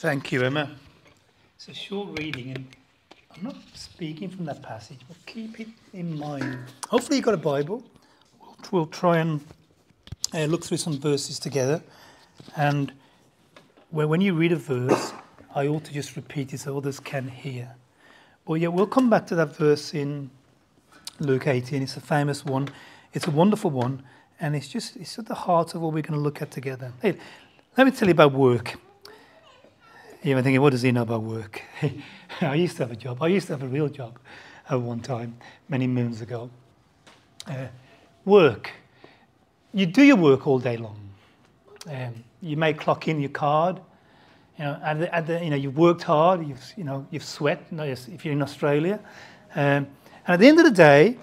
Thank you, Emma. It's a short reading, and I'm not speaking from that passage, but keep it in mind. Hopefully, you've got a Bible. We'll, we'll try and uh, look through some verses together. And when, when you read a verse, I ought to just repeat it so others can hear. But yeah, we'll come back to that verse in Luke 18. It's a famous one, it's a wonderful one, and it's just it's at the heart of what we're going to look at together. Hey, let me tell you about work. You might thinking, what does he know about work? I used to have a job. I used to have a real job at one time, many moons ago. Uh, work. You do your work all day long. Um, you may clock in your card. You know, at the, at the, you know, you've worked hard. You've, you know, you've sweat. if you're in Australia, um, and at the end of the day,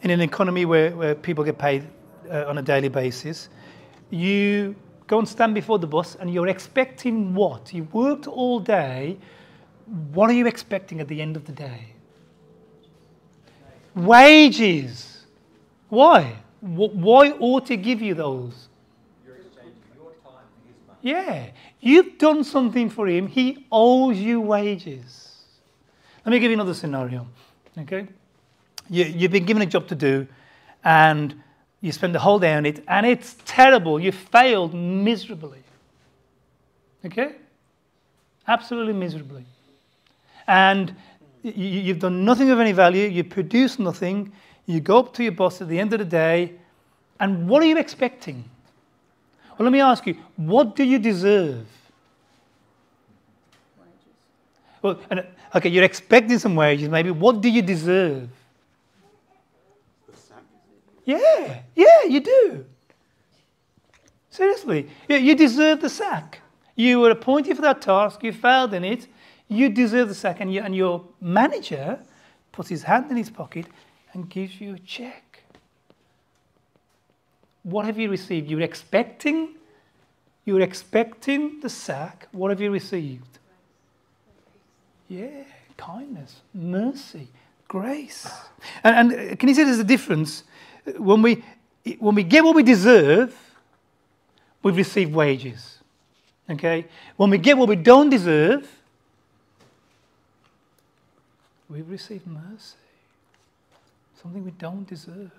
in an economy where, where people get paid uh, on a daily basis, you go and stand before the bus and you're expecting what? You worked all day. What are you expecting at the end of the day? Wages. Why? Why ought to give you those? Yeah, you've done something for him. He owes you wages. Let me give you another scenario. Okay, you, you've been given a job to do, and you spend the whole day on it, and it's terrible. You failed miserably. Okay? Absolutely miserably. And you've done nothing of any value, you produce nothing, you go up to your boss at the end of the day, and what are you expecting? Well, let me ask you, what do you deserve? Wages. Well, okay, you're expecting some wages, maybe. What do you deserve? Yeah, yeah, you do. Seriously, you deserve the sack. You were appointed for that task, you failed in it, you deserve the sack, and, you, and your manager puts his hand in his pocket and gives you a check. What have you received? You're expecting, you're expecting the sack. What have you received? Yeah, kindness, mercy, grace. And, and can you see there's a difference? When we, when we get what we deserve, we've received wages. Okay? When we get what we don't deserve, we've received mercy. Something we don't deserve.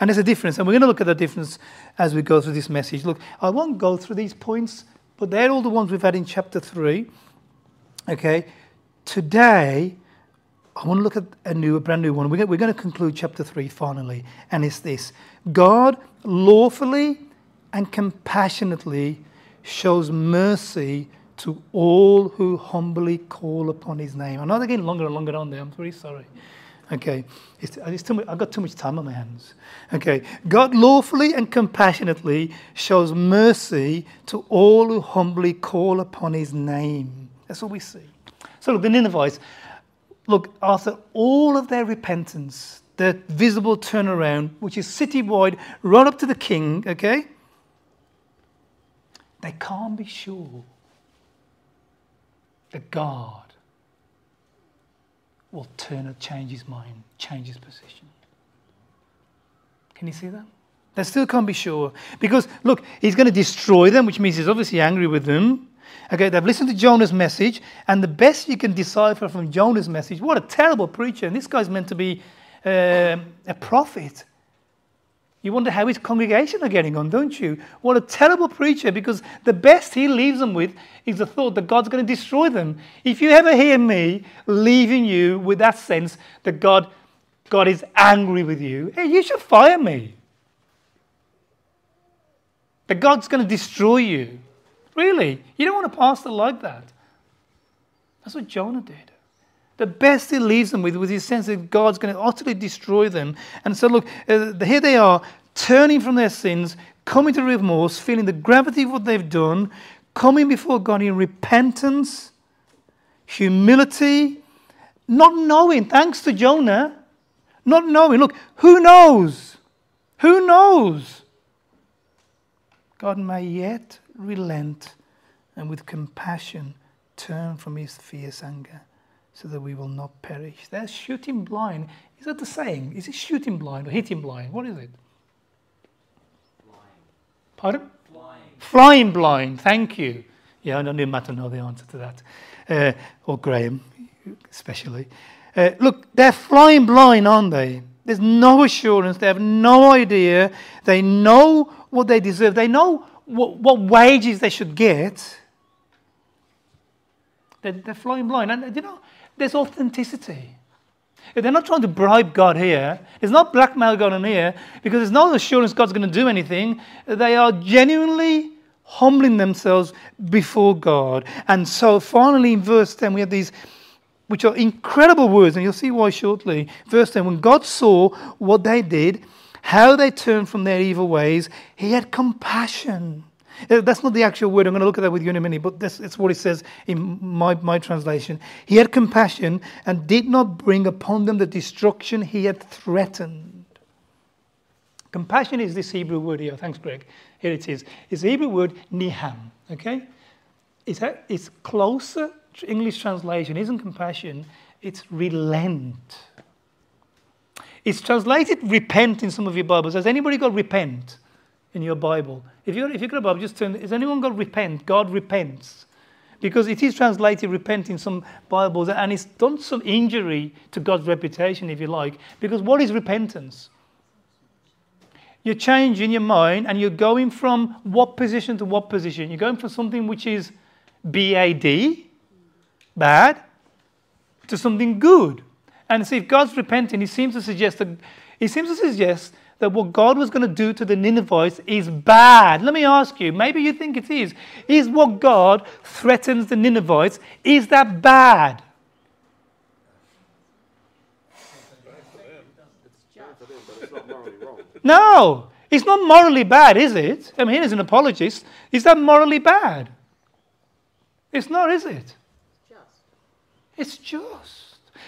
And there's a difference, and we're going to look at the difference as we go through this message. Look, I won't go through these points, but they're all the ones we've had in chapter 3. Okay? Today, I want to look at a new, a brand new one. We're going, we're going to conclude chapter 3 finally, and it's this God lawfully and compassionately shows mercy to all who humbly call upon his name. I know they're getting longer and longer on there. I'm very sorry. Okay, it's, it's too much, I've got too much time on my hands. Okay, God lawfully and compassionately shows mercy to all who humbly call upon his name. That's what we see. So, look, the Ninevites, look, after all of their repentance, their visible turnaround, which is citywide, right up to the king, okay? They can't be sure that God will turn and change his mind, change his position. Can you see that? They still can't be sure. Because, look, he's going to destroy them, which means he's obviously angry with them. Okay, they've listened to Jonah's message, and the best you can decipher from Jonah's message, what a terrible preacher. And this guy's meant to be uh, a prophet. You wonder how his congregation are getting on, don't you? What a terrible preacher, because the best he leaves them with is the thought that God's going to destroy them. If you ever hear me leaving you with that sense that God, God is angry with you, hey, you should fire me. That God's going to destroy you. Really? You don't want a pastor like that. That's what Jonah did. The best he leaves them with was his sense that God's going to utterly destroy them. And so, look, uh, here they are, turning from their sins, coming to remorse, feeling the gravity of what they've done, coming before God in repentance, humility, not knowing, thanks to Jonah, not knowing. Look, who knows? Who knows? God may yet relent and with compassion turn from his fierce anger so that we will not perish. They're shooting blind. Is that the saying? Is it shooting blind or hitting blind? What is it? Flying. Pardon? Flying. Flying blind. Thank you. Yeah, I knew Matt will know the answer to that. Uh, or Graham, especially. Uh, look, they're flying blind, aren't they? There's no assurance. They have no idea. They know what they deserve. They know what, what wages they should get. They're, they're flying blind. And you know, there's authenticity. They're not trying to bribe God here. There's not blackmail going on here because there's no assurance God's going to do anything. They are genuinely humbling themselves before God. And so finally in verse 10, we have these, which are incredible words, and you'll see why shortly. Verse 10 When God saw what they did, how they turned from their evil ways, he had compassion uh, that's not the actual word. I'm going to look at that with you in a minute, but that's, what it says in my, my translation. He had compassion and did not bring upon them the destruction he had threatened. Compassion is this Hebrew word here. Thanks, Greg. Here it is. It's the Hebrew word niham. Okay? It's, a, it's closer to English translation. Isn't compassion? It's relent. It's translated repent in some of your Bibles. Has anybody got repent? in your Bible. If you're, if you've got a Bible, just turn, has anyone got repent? God repents. Because it is translated repent in some Bibles, and it's done some injury to God's reputation, if you like. Because what is repentance? You're changing your mind and you're going from what position to what position. You're going from something which is BAD, bad, to something good. And see, if God's repenting, he seems to suggest that he seems to suggest that what God was going to do to the Ninevites is bad. Let me ask you, maybe you think it is. Is what God threatens the Ninevites, is that bad? No, it's not morally bad, is it? I mean, as an apologist, is that morally bad? It's not, is it? It's just. It's just.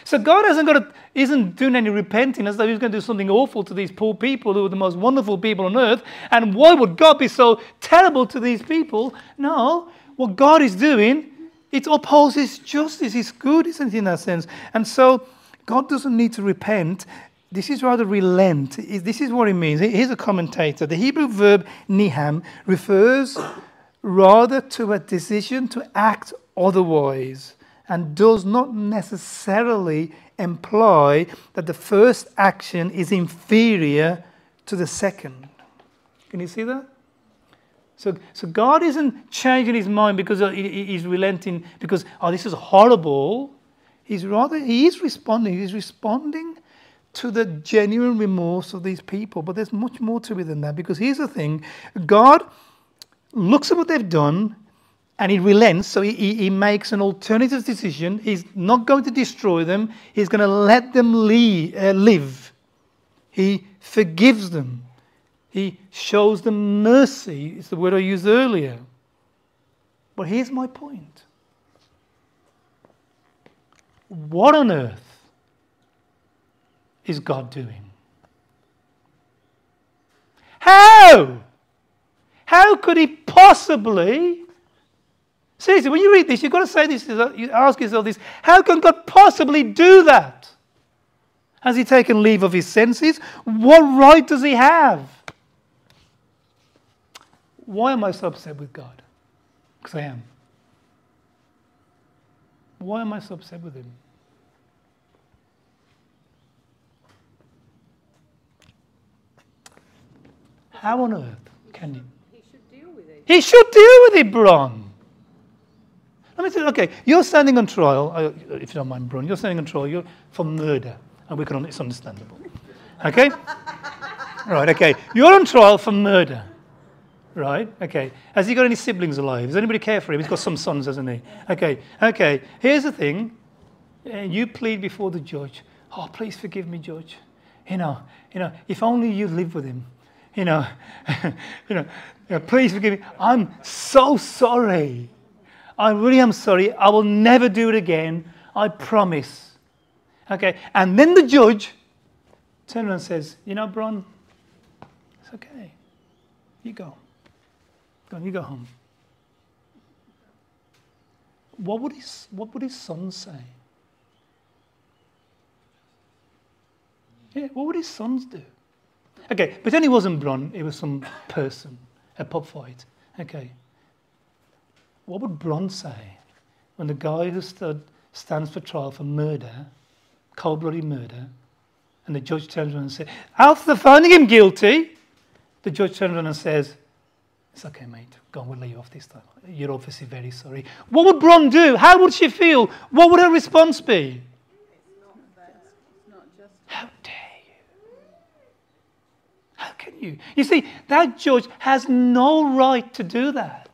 So God hasn't got to, isn't doing any repenting as though He's going to do something awful to these poor people who are the most wonderful people on earth. And why would God be so terrible to these people? No, what God is doing, it upholds His justice. His good, isn't it, in that sense? And so God doesn't need to repent. This is rather relent. This is what it means. Here's a commentator. The Hebrew verb niham refers rather to a decision to act otherwise and does not necessarily imply that the first action is inferior to the second. Can you see that? So, so God isn't changing his mind because uh, he's relenting, because, oh, this is horrible. He's rather, he is responding. He's responding to the genuine remorse of these people. But there's much more to it than that, because here's the thing God looks at what they've done and he relents, so he, he, makes an alternative decision. He's not going to destroy them, he's going to let them leave, uh, live. He forgives them, he shows them mercy. It's the word I used earlier. But here's my point what on earth is God doing? How? How could he possibly Seriously, when you read this, you've got to say this, uh, you ask yourself this how can God possibly do that? Has he taken leave of his senses? What right does he have? Why am I so upset with God? Because I am. Why am I so upset with him? How on earth can he? He should deal with it. He should deal with it, Bron. Let me say, okay, you're standing on trial, uh, if you don't mind, Brun, you're standing on trial you're for murder, and we can, it's understandable. Okay? right, okay. You're on trial for murder. Right, okay. Has he got any siblings alive? Does anybody care for him? He's got some sons, hasn't he? Okay, okay. Here's the thing. You plead before the judge. Oh, please forgive me, judge. You know, you know, if only you'd live with him. You know, you know, please forgive me. I'm so sorry. I really am sorry. I will never do it again. I promise. Okay. And then the judge turns around and says, You know, Bron, it's okay. You go. Go on, you go home. What would his, what would his son say? Yeah, what would his sons do? Okay, but then it wasn't Bron, it was some person, a pop fight. Okay. What would Bron say when the guy who stood stands for trial for murder, cold blooded murder, and the judge turns around and says, After finding him guilty, the judge turns around and says, It's okay, mate. Go on, we'll lay you off this time. You're obviously very sorry. What would Bron do? How would she feel? What would her response be? How dare you? How can you? You see, that judge has no right to do that.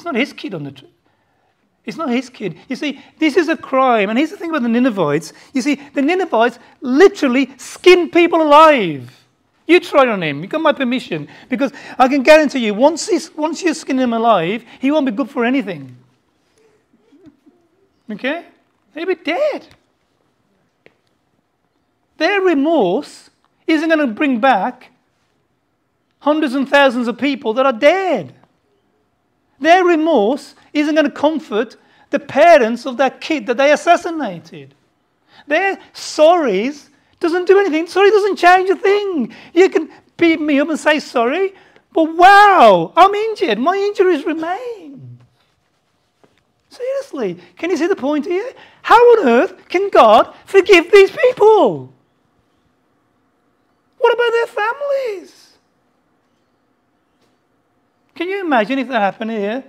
It's not his kid on the. Tr- it's not his kid. You see, this is a crime. And here's the thing about the Ninevites. You see, the Ninevites literally skinned people alive. You try on him. You got my permission. Because I can guarantee you, once, he's, once you skin him alive, he won't be good for anything. Okay? He'll be dead. Their remorse isn't going to bring back hundreds and thousands of people that are dead. Their remorse isn't going to comfort the parents of that kid that they assassinated. Their sorries doesn't do anything. Sorry doesn't change a thing. You can beat me up and say sorry, but wow, I'm injured. My injuries remain. Seriously, can you see the point here? How on earth can God forgive these people? What about their families? Can you imagine if that happened here?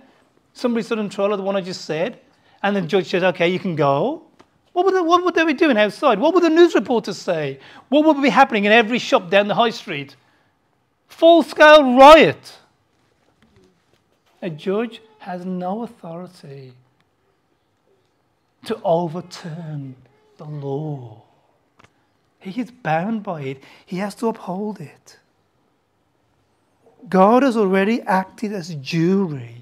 Somebody stood in trial of the one I just said, and the judge says, okay, you can go. What would, what would they be doing outside? What would the news reporters say? What would be happening in every shop down the high street? Full scale riot. A judge has no authority to overturn the law. He is bound by it, he has to uphold it. God has already acted as jury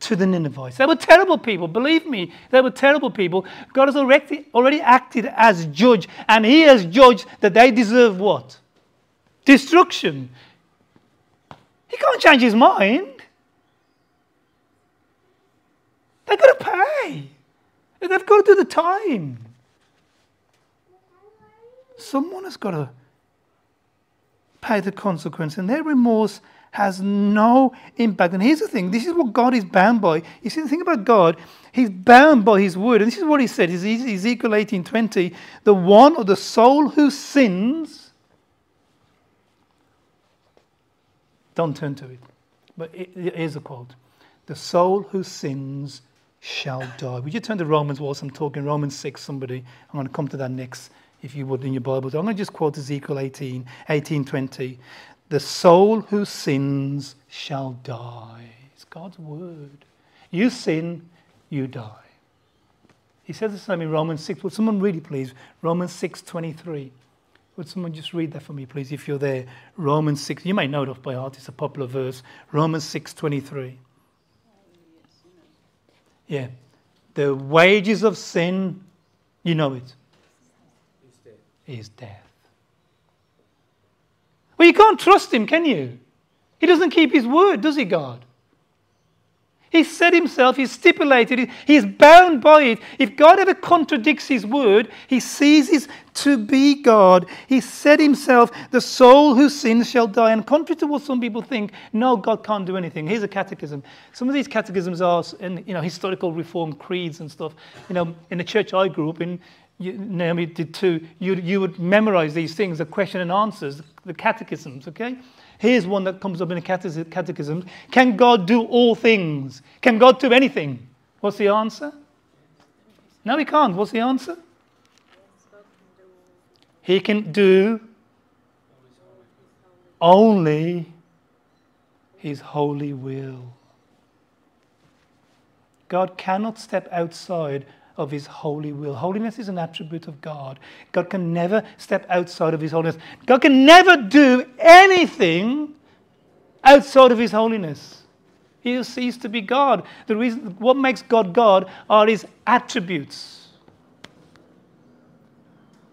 to the Ninevites. They were terrible people, believe me, they were terrible people. God has already, already acted as judge, and He has judged that they deserve what? Destruction. He can't change His mind. They've got to pay, they've got to do the time. Someone has got to pay the consequence, and their remorse has no impact. And here's the thing this is what God is bound by. You see, the thing about God, He's bound by His word. And this is what He said Ezekiel 18 20. The one or the soul who sins, don't turn to it. But here's a quote The soul who sins shall die. Would you turn to Romans whilst I'm talking? Romans 6, somebody. I'm going to come to that next if you would, in your Bibles. I'm going to just quote Ezekiel 18, 18 20. The soul who sins shall die. It's God's word. You sin, you die. He says the same in Romans 6. Would someone read it, please? Romans 6 23. Would someone just read that for me, please, if you're there? Romans 6. You may know it off by heart. It's a popular verse. Romans 6 23. Yeah. The wages of sin, you know it is death. Well, you can't trust him, can you? He doesn't keep his word, does he, God? He said himself, he's stipulated he's bound by it. If God ever contradicts his word, he ceases to be God. He said himself, the soul who sins shall die. And contrary to what some people think, no, God can't do anything. Here's a catechism. Some of these catechisms are in, you know, historical reform creeds and stuff. You know, in the church I grew up in, you, Naomi did too, you, you would memorize these things, the question and answers, the catechisms, okay? Here's one that comes up in the catechism. Can God do all things? Can God do anything? What's the answer? No, he can't. What's the answer? He can do only his holy will. God cannot step outside of his holy will. Holiness is an attribute of God. God can never step outside of his holiness. God can never do anything outside of his holiness. He will cease to be God. The reason what makes God God are his attributes.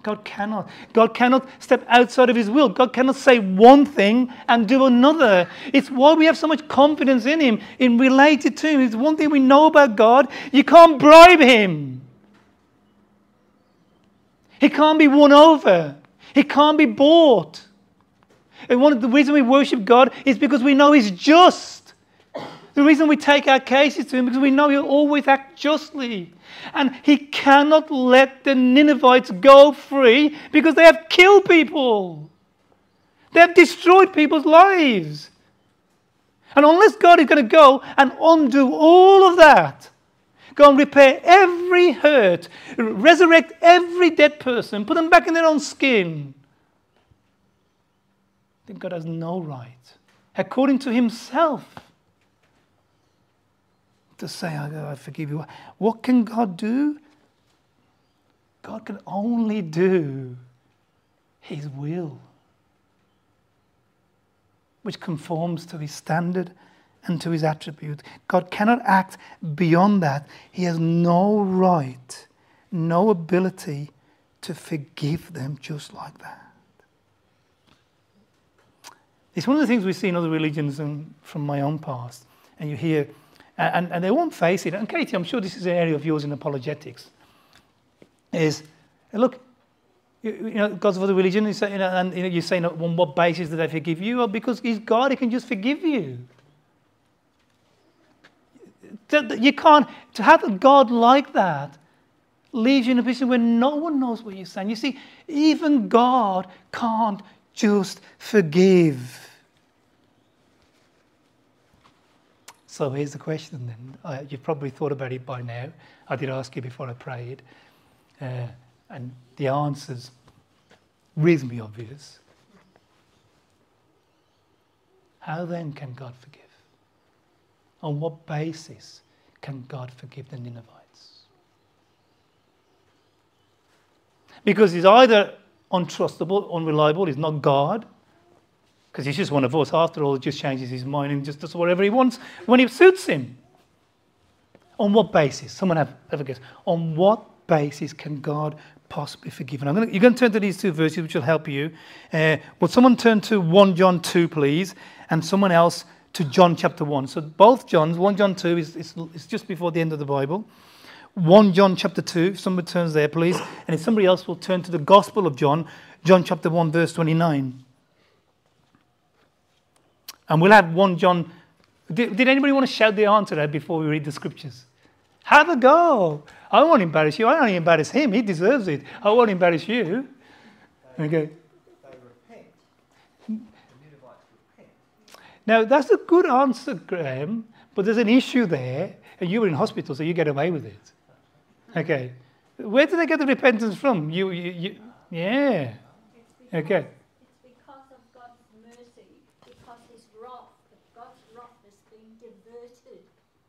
God cannot. God cannot step outside of his will. God cannot say one thing and do another. It's why we have so much confidence in him, in related to him. It's one thing we know about God. You can't bribe him. He can't be won over. He can't be bought. And one of the reason we worship God is because we know he's just. The reason we take our cases to him because we know he'll always act justly. And he cannot let the Ninevites go free because they have killed people. They have destroyed people's lives. And unless God is going to go and undo all of that, go and repair every hurt, resurrect every dead person, put them back in their own skin, then God has no right, according to Himself, to say, I forgive you. What can God do? God can only do His will, which conforms to His standard and to His attribute. God cannot act beyond that. He has no right, no ability to forgive them just like that. It's one of the things we see in other religions and from my own past. And you hear, and, and they won't face it. And Katie, I'm sure this is an area of yours in apologetics. Is, look, you, you know, God's of the religion, you say, you know, and you know, you're saying on what basis did they forgive you? Well, because He's God, He can just forgive you. You can't, to have a God like that leaves you in a position where no one knows what you're saying. You see, even God can't just forgive. So here's the question then. Uh, you've probably thought about it by now. I did ask you before I prayed. Uh, and the answer's reasonably obvious. How then can God forgive? On what basis can God forgive the Ninevites? Because he's either untrustable, unreliable, he's not God, because he's just one of us. After all, he just changes his mind and just does whatever he wants when it suits him. On what basis? Someone have ever guessed? On what basis can God possibly forgive? And I'm gonna, you're going to turn to these two verses, which will help you. Uh, will someone turn to 1 John 2, please? And someone else to John chapter 1. So both Johns, 1 John 2 is, is just before the end of the Bible. 1 John chapter 2, if somebody turns there, please. And if somebody else will turn to the Gospel of John, John chapter 1, verse 29. And we'll have 1 John. Did, did anybody want to shout the answer there before we read the scriptures? Have a go. I won't embarrass you. I don't embarrass him. He deserves it. I won't embarrass you. Okay. Now, that's a good answer, Graham, but there's an issue there, and you were in hospital, so you get away with it. Okay. Where did they get the repentance from? You, you, you yeah. Because, okay. It's because of God's mercy, because His wrath, God's wrath has been diverted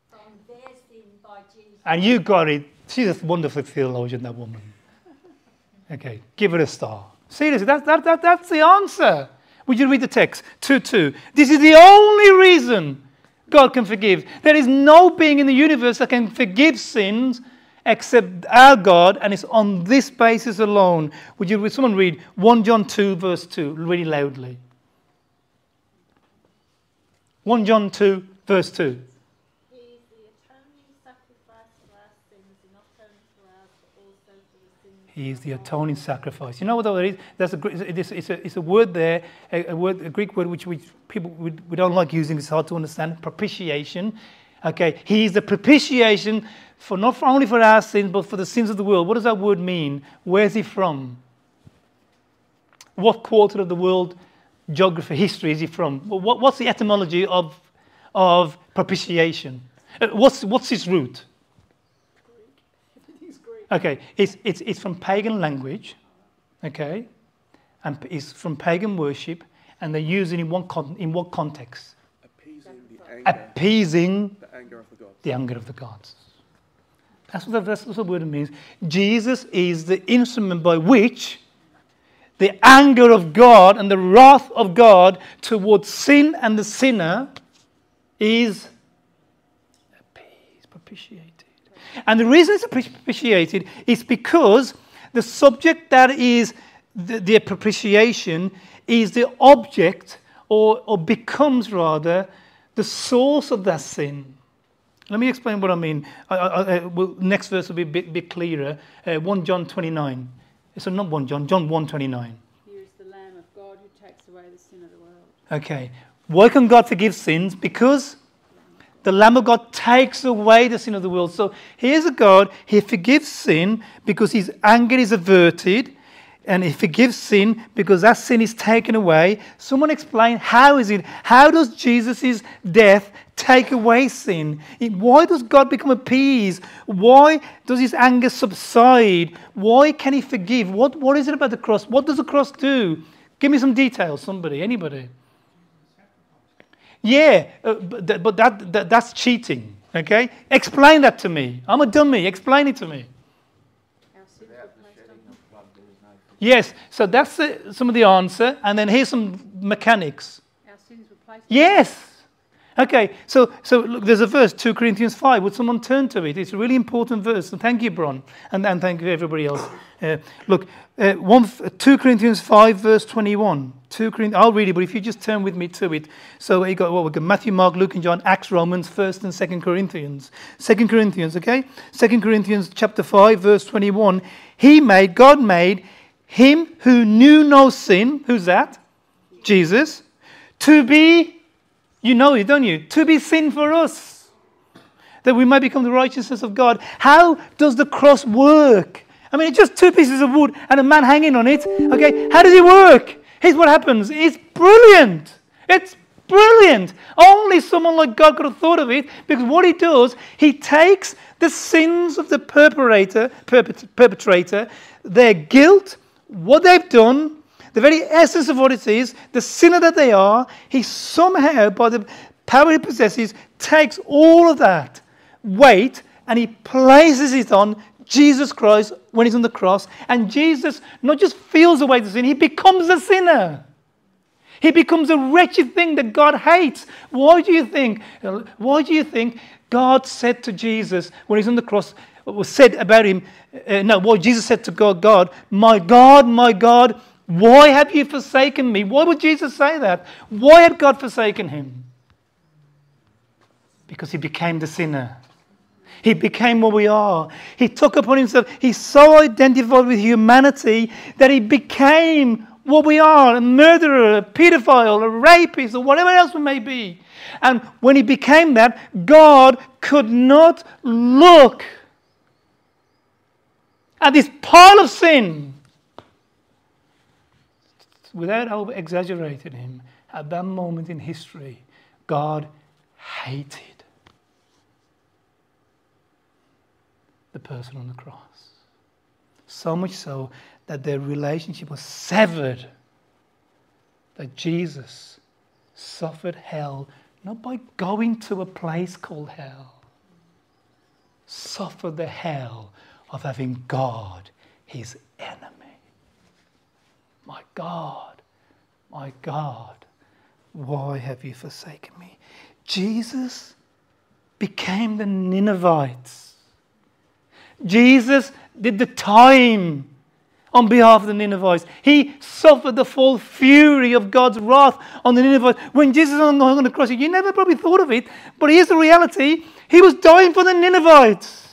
from their sin by Jesus. And you got it. She's a wonderful theologian, that woman. Okay, give her a star. Seriously, that, that, that, that's the answer. Would you read the text? 2 2. This is the only reason God can forgive. There is no being in the universe that can forgive sins except our God, and it's on this basis alone. Would you someone read 1 John 2, verse 2, really loudly? 1 John 2, verse 2. Is the atoning sacrifice. You know what that is? That's a, it's, it's, a, it's a word there, a, word, a Greek word which we, people we, we don't like using. It's hard to understand. Propitiation. Okay, he is the propitiation for not for only for our sins, but for the sins of the world. What does that word mean? Where's he from? What quarter of the world geography, history is he from? What, what's the etymology of, of propitiation? Uh, what's, what's his root? Okay, it's, it's, it's from pagan language, okay, and it's from pagan worship, and they use it in what, con- in what context? Appeasing the anger, Appeasing the anger of the gods. the anger of the gods. That's what, the, that's what the word means. Jesus is the instrument by which the anger of God and the wrath of God towards sin and the sinner is appeased, propitiated. And the reason it's propitiated is because the subject that is the, the propitiation is the object or, or becomes rather the source of that sin. Let me explain what I mean. I, I, I, well, next verse will be a bit, bit clearer. Uh, 1 John 29. So not 1 John, John 1 29. Here is the Lamb of God who takes away the sin of the world. Okay. Why can God forgive sins? Because The Lamb of God takes away the sin of the world. So here's a God, He forgives sin because His anger is averted, and He forgives sin because that sin is taken away. Someone explain how is it? How does Jesus' death take away sin? Why does God become appeased? Why does His anger subside? Why can He forgive? What, what is it about the cross? What does the cross do? Give me some details, somebody, anybody. Yeah, uh, but, th- but that, that, that's cheating. Okay? Explain that to me. I'm a dummy. Explain it to me. Yes, so that's the, some of the answer. And then here's some mechanics. Yes. Okay, so, so look, there's a verse, 2 Corinthians 5. Would someone turn to it? It's a really important verse. And thank you, Bron. And, and thank you, everybody else. Uh, look, uh, one, 2 Corinthians 5, verse 21. 2 Corinthians, I'll read it, but if you just turn with me to it. So you got what we got Matthew, Mark, Luke, and John, Acts, Romans, 1st and 2nd Corinthians. 2nd Corinthians, okay? 2nd Corinthians chapter 5, verse 21. He made, God made him who knew no sin. Who's that? Jesus. To be you know it, don't you? To be sin for us, that we might become the righteousness of God. How does the cross work? I mean, it's just two pieces of wood and a man hanging on it. Okay, how does it work? Here's what happens it's brilliant. It's brilliant. Only someone like God could have thought of it because what he does, he takes the sins of the perpetrator, perpetrator their guilt, what they've done, the very essence of what it is, the sinner that they are, he somehow, by the power he possesses, takes all of that weight and he places it on Jesus Christ when he's on the cross. And Jesus not just feels away the sin, he becomes a sinner. He becomes a wretched thing that God hates. Why do you think? Why do you think God said to Jesus when he's on the cross, was said about him? Uh, no, what Jesus said to God, God, my God, my God, why have you forsaken me? Why would Jesus say that? Why had God forsaken him? Because he became the sinner. He became what we are. He took upon himself, he so identified with humanity that he became what we are a murderer, a pedophile, a rapist, or whatever else we may be. And when he became that, God could not look at this pile of sin without over exaggerating him, at that moment in history, God hated the person on the cross. So much so that their relationship was severed. That Jesus suffered hell not by going to a place called hell, suffered the hell of having God his enemy. My God, my God, why have you forsaken me? Jesus became the Ninevites. Jesus did the time on behalf of the Ninevites. He suffered the full fury of God's wrath on the Ninevites. When Jesus was on the cross, you never probably thought of it, but here's the reality He was dying for the Ninevites.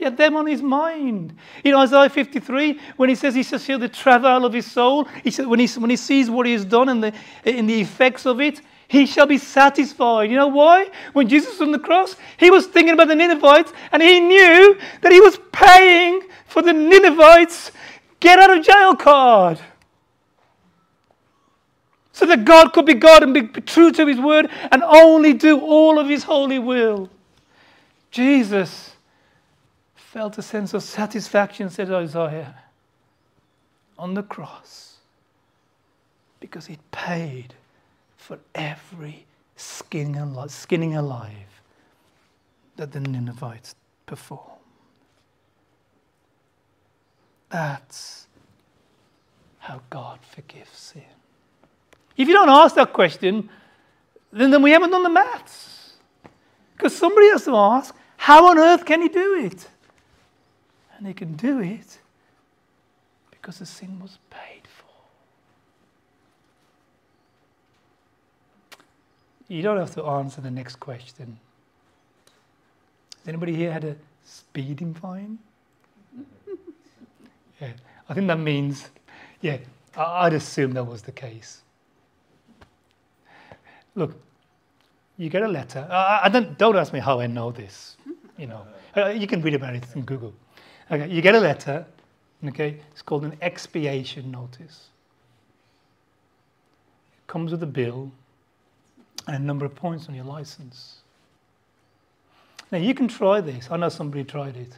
He had them on his mind. In Isaiah 53, when he says he shall feel the travail of his soul, he said, when, he, when he sees what he has done and the, in the effects of it, he shall be satisfied. You know why? When Jesus was on the cross, he was thinking about the Ninevites and he knew that he was paying for the Ninevites' get out of jail card. So that God could be God and be true to his word and only do all of his holy will. Jesus felt a sense of satisfaction, said Isaiah, on the cross because it paid for every skinning skinning alive that the Ninevites perform. That's how God forgives sin. If you don't ask that question, then, then we haven't done the maths. Because somebody has to ask, how on earth can he do it? And he can do it because the sin was paid for. You don't have to answer the next question. Has anybody here had a speeding fine? yeah, I think that means, yeah, I'd assume that was the case. Look, you get a letter. Uh, I don't, don't ask me how I know this. You know, uh, you can read about it in Google. Okay, you get a letter. Okay, it's called an expiation notice. It comes with a bill and a number of points on your license. Now you can try this. I know somebody tried it.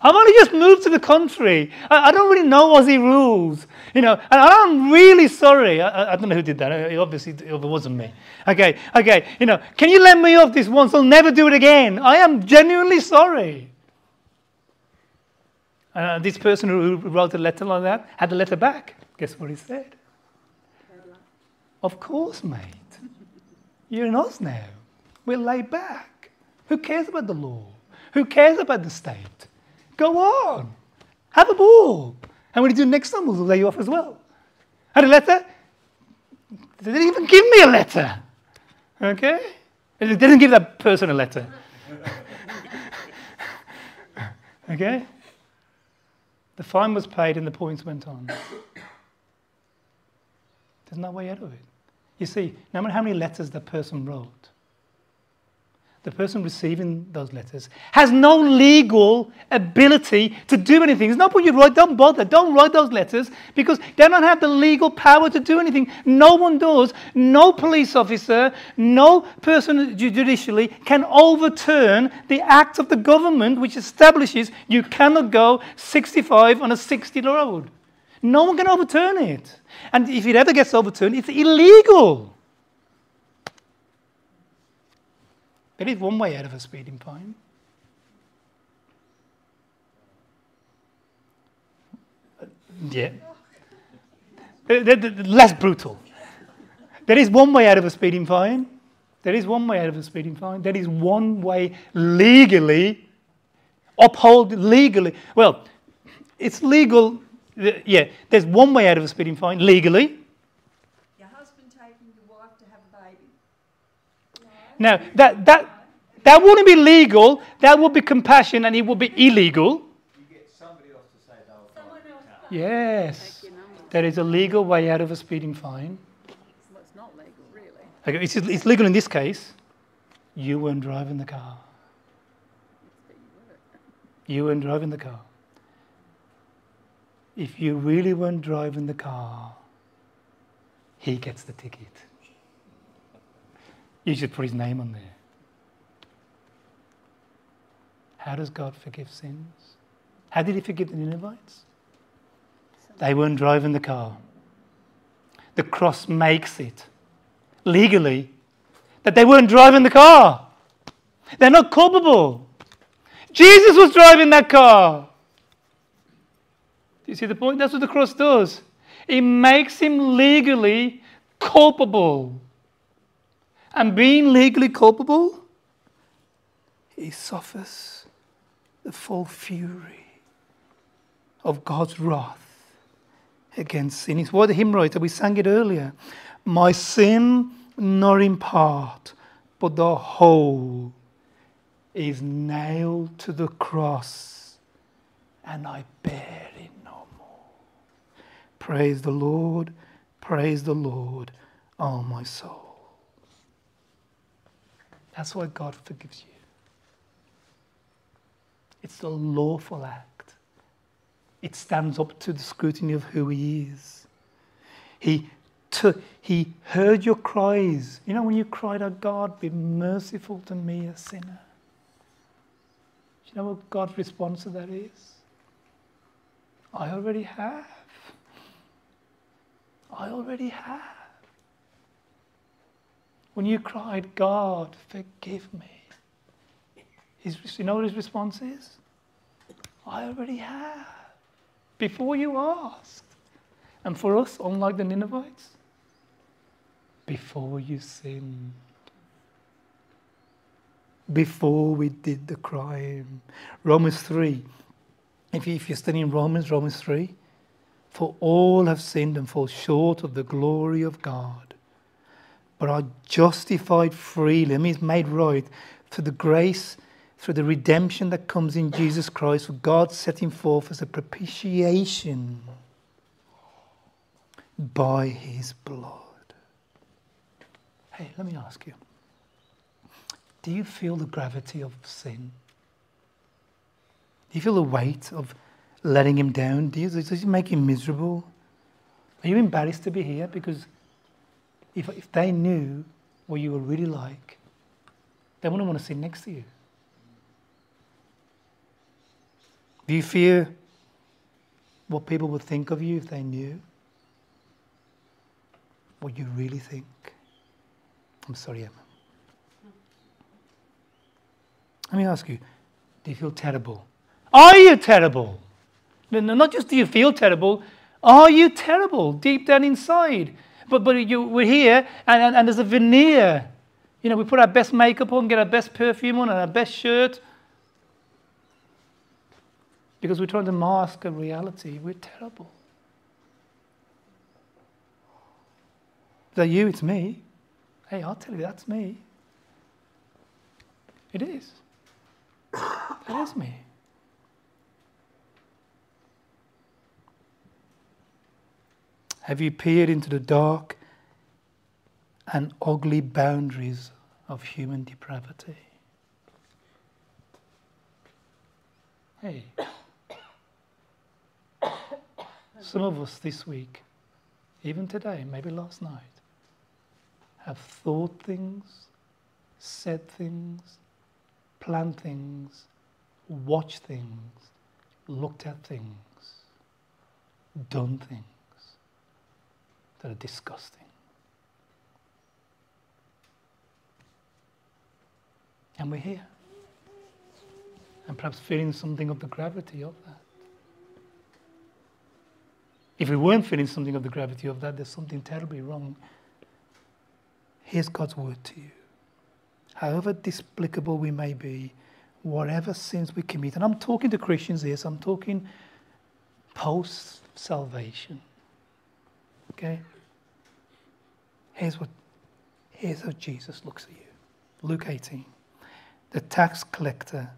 I've only just moved to the country. I, I, don't really know Aussie rules, you know, and I'm really sorry. I, I don't know who did that. It obviously, it wasn't me. Okay, okay, you know, can you let me off this once? I'll never do it again. I am genuinely sorry. Uh, this person who wrote a letter like that had the letter back. Guess what he said? Of course, mate. You're in Oz now. We're laid back. Who cares about the law? Who cares about the state? Go on. Have a ball. And when you do next time, we'll lay you off as well. Had a letter? They didn't even give me a letter. Okay? They didn't give that person a letter. okay? The fine was paid and the points went on. There's no way out of it. You see, no matter how many letters the person wrote, the person receiving those letters has no legal ability to do anything. There's no point you write, don't bother, don't write those letters because they don't have the legal power to do anything. No one does. No police officer, no person judicially can overturn the act of the government which establishes you cannot go 65 on a 60 road. No one can overturn it. And if it ever gets overturned, it's illegal. There is one way out of a speeding fine. Uh, yeah. Uh, less brutal. There is one way out of a speeding fine. There is one way out of a speeding fine. There is one way legally, uphold legally. Well, it's legal. Yeah, there's one way out of a speeding fine legally. Your husband taking your wife to have a baby. No. Now, that, that, that wouldn't be legal, that would be compassion, and it would be illegal. Yes. There is a legal way out of a speeding fine. So it's not legal, really. Okay, it's, it's legal in this case. You weren't driving the car. You weren't driving the car. If you really weren't driving the car, he gets the ticket. You should put his name on there. How does God forgive sins? How did he forgive the Ninevites? They weren't driving the car. The cross makes it legally that they weren't driving the car. They're not culpable. Jesus was driving that car. You see the point? That's what the cross does. It makes him legally culpable and being legally culpable, he suffers the full fury of God's wrath against sin. It's what the hymn writer, we sang it earlier. My sin, not in part, but the whole, is nailed to the cross, and I bear. Praise the Lord, praise the Lord, oh my soul. That's why God forgives you. It's the lawful act. It stands up to the scrutiny of who He is. He, took, he heard your cries. You know, when you cried out, God, be merciful to me, a sinner. Do you know what God's response to that is? I already have. I already have. When you cried, God, forgive me, his, you know what his response is? I already have. Before you asked. And for us, unlike the Ninevites, before you sinned. Before we did the crime. Romans 3. If, you, if you're studying Romans, Romans 3, for all have sinned and fall short of the glory of God but are justified freely. Means made right through the grace, through the redemption that comes in Jesus Christ, for God setting forth as a propitiation by his blood. Hey, let me ask you. Do you feel the gravity of sin? Do you feel the weight of letting him down? Do you, does it make him miserable? Are you embarrassed to be here? Because if, if they knew what you were really like, they wouldn't want to sit next to you. Do you fear what people would think of you if they knew what you really think? I'm sorry, Emma. Let me ask you do you feel terrible? Are you terrible? No, no, not just do you feel terrible, are you terrible deep down inside? But, but you, we're here and, and, and there's a veneer. You know, we put our best makeup on, get our best perfume on, and our best shirt because we're trying to mask a reality. We're terrible. Is that you? It's me. Hey, I'll tell you, that's me. It is. That is me. Have you peered into the dark and ugly boundaries of human depravity? Hey. Some of us this week, even today, maybe last night, have thought things, said things, planned things, watched things, looked at things, done things that are disgusting. And we're here. And perhaps feeling something of the gravity of that. If we weren't feeling something of the gravity of that, there's something terribly wrong. Here's God's word to you. However despicable we may be, whatever sins we commit, and I'm talking to Christians here, so I'm talking post salvation. Okay? Here's what here's how Jesus looks at you. Luke 18. The tax collector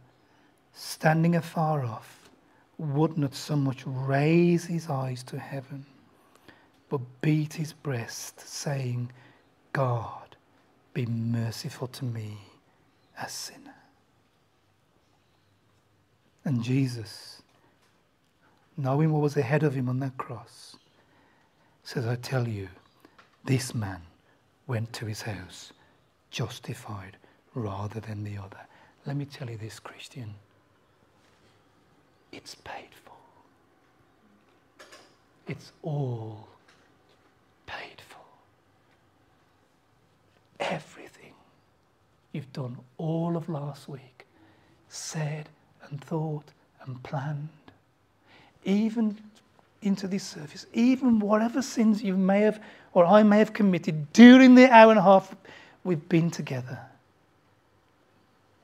standing afar off would not so much raise his eyes to heaven, but beat his breast, saying, God, be merciful to me, a sinner. And Jesus, knowing what was ahead of him on that cross, says, I tell you, this man went to his house justified rather than the other. Let me tell you this, Christian it's paid for. It's all paid for. Everything you've done all of last week, said and thought and planned, even into this service, even whatever sins you may have or I may have committed during the hour and a half we've been together,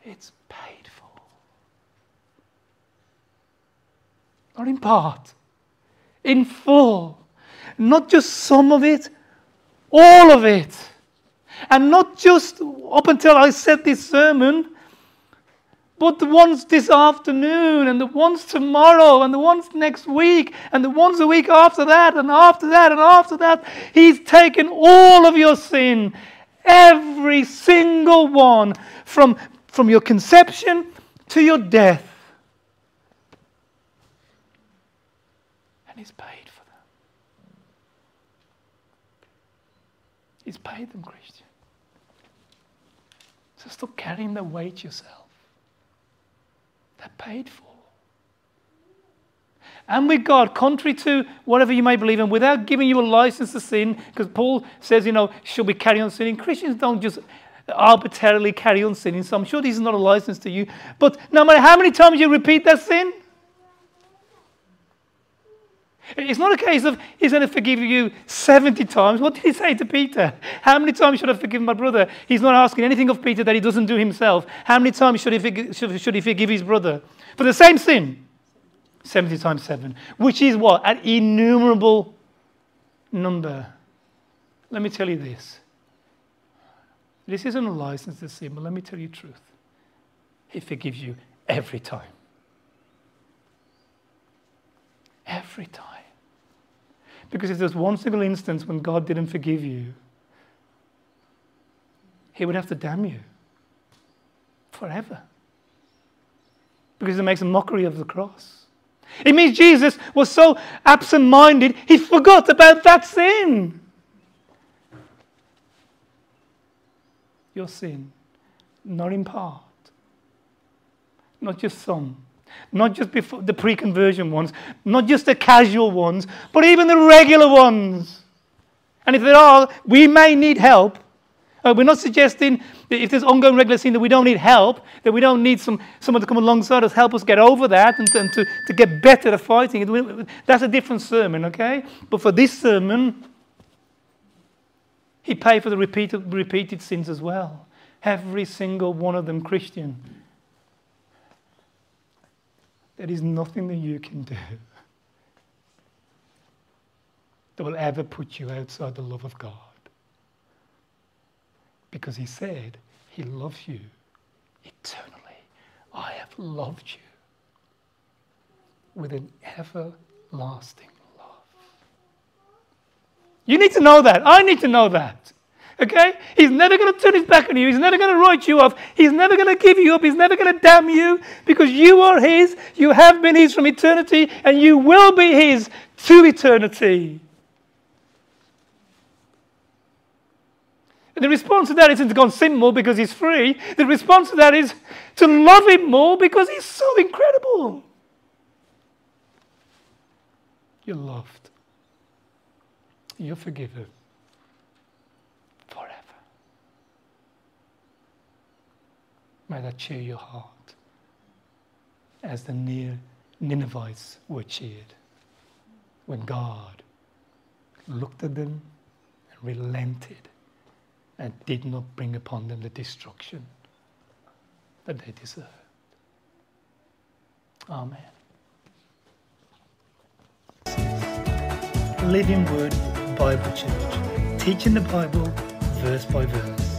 it's paid for. not in part, in full. Not just some of it, all of it. And not just up until I said this sermon, but the ones this afternoon, and the ones tomorrow, and the ones next week, and the ones a week after that, and after that, and after that. He's taken all of your sin, every single one, from, from your conception to your death. And He's paid for them. He's paid them, Christian. So stop carrying the weight yourself. They're paid for. And with God, contrary to whatever you may believe in, without giving you a license to sin, because Paul says, you know, should we carry on sinning? Christians don't just arbitrarily carry on sinning. So I'm sure this is not a license to you. But no matter how many times you repeat that sin, it's not a case of he's going to forgive you 70 times. What did he say to Peter? How many times should I forgive my brother? He's not asking anything of Peter that he doesn't do himself. How many times should he forgive, should, should he forgive his brother? For the same sin? 70 times 7, which is what? An innumerable number. Let me tell you this. This isn't a license to sin, but let me tell you the truth. He forgives you every time. Every time. Because if there's one single instance when God didn't forgive you, he would have to damn you forever because it makes a mockery of the cross. It means Jesus was so absent minded, he forgot about that sin. Your sin, not in part, not just some, not just before the pre conversion ones, not just the casual ones, but even the regular ones. And if there are, we may need help. Uh, we're not suggesting that if there's ongoing regular sin that we don't need help, that we don't need some, someone to come alongside us, help us get over that and, and to, to get better at fighting. That's a different sermon, okay? But for this sermon, he paid for the repeated, repeated sins as well. Every single one of them Christian. There is nothing that you can do that will ever put you outside the love of God. Because he said he loves you eternally. I have loved you with an everlasting love. You need to know that. I need to know that. Okay? He's never going to turn his back on you. He's never going to write you off. He's never going to give you up. He's never going to damn you because you are his. You have been his from eternity and you will be his to eternity. And the response to that isn't to go and sin more because he's free. The response to that is to love him more because he's so incredible. You're loved. You're forgiven forever. May that cheer your heart as the near Ninevites were cheered when God looked at them and relented and did not bring upon them the destruction that they deserved. Amen. Living Word Bible Church, teaching the Bible verse by verse.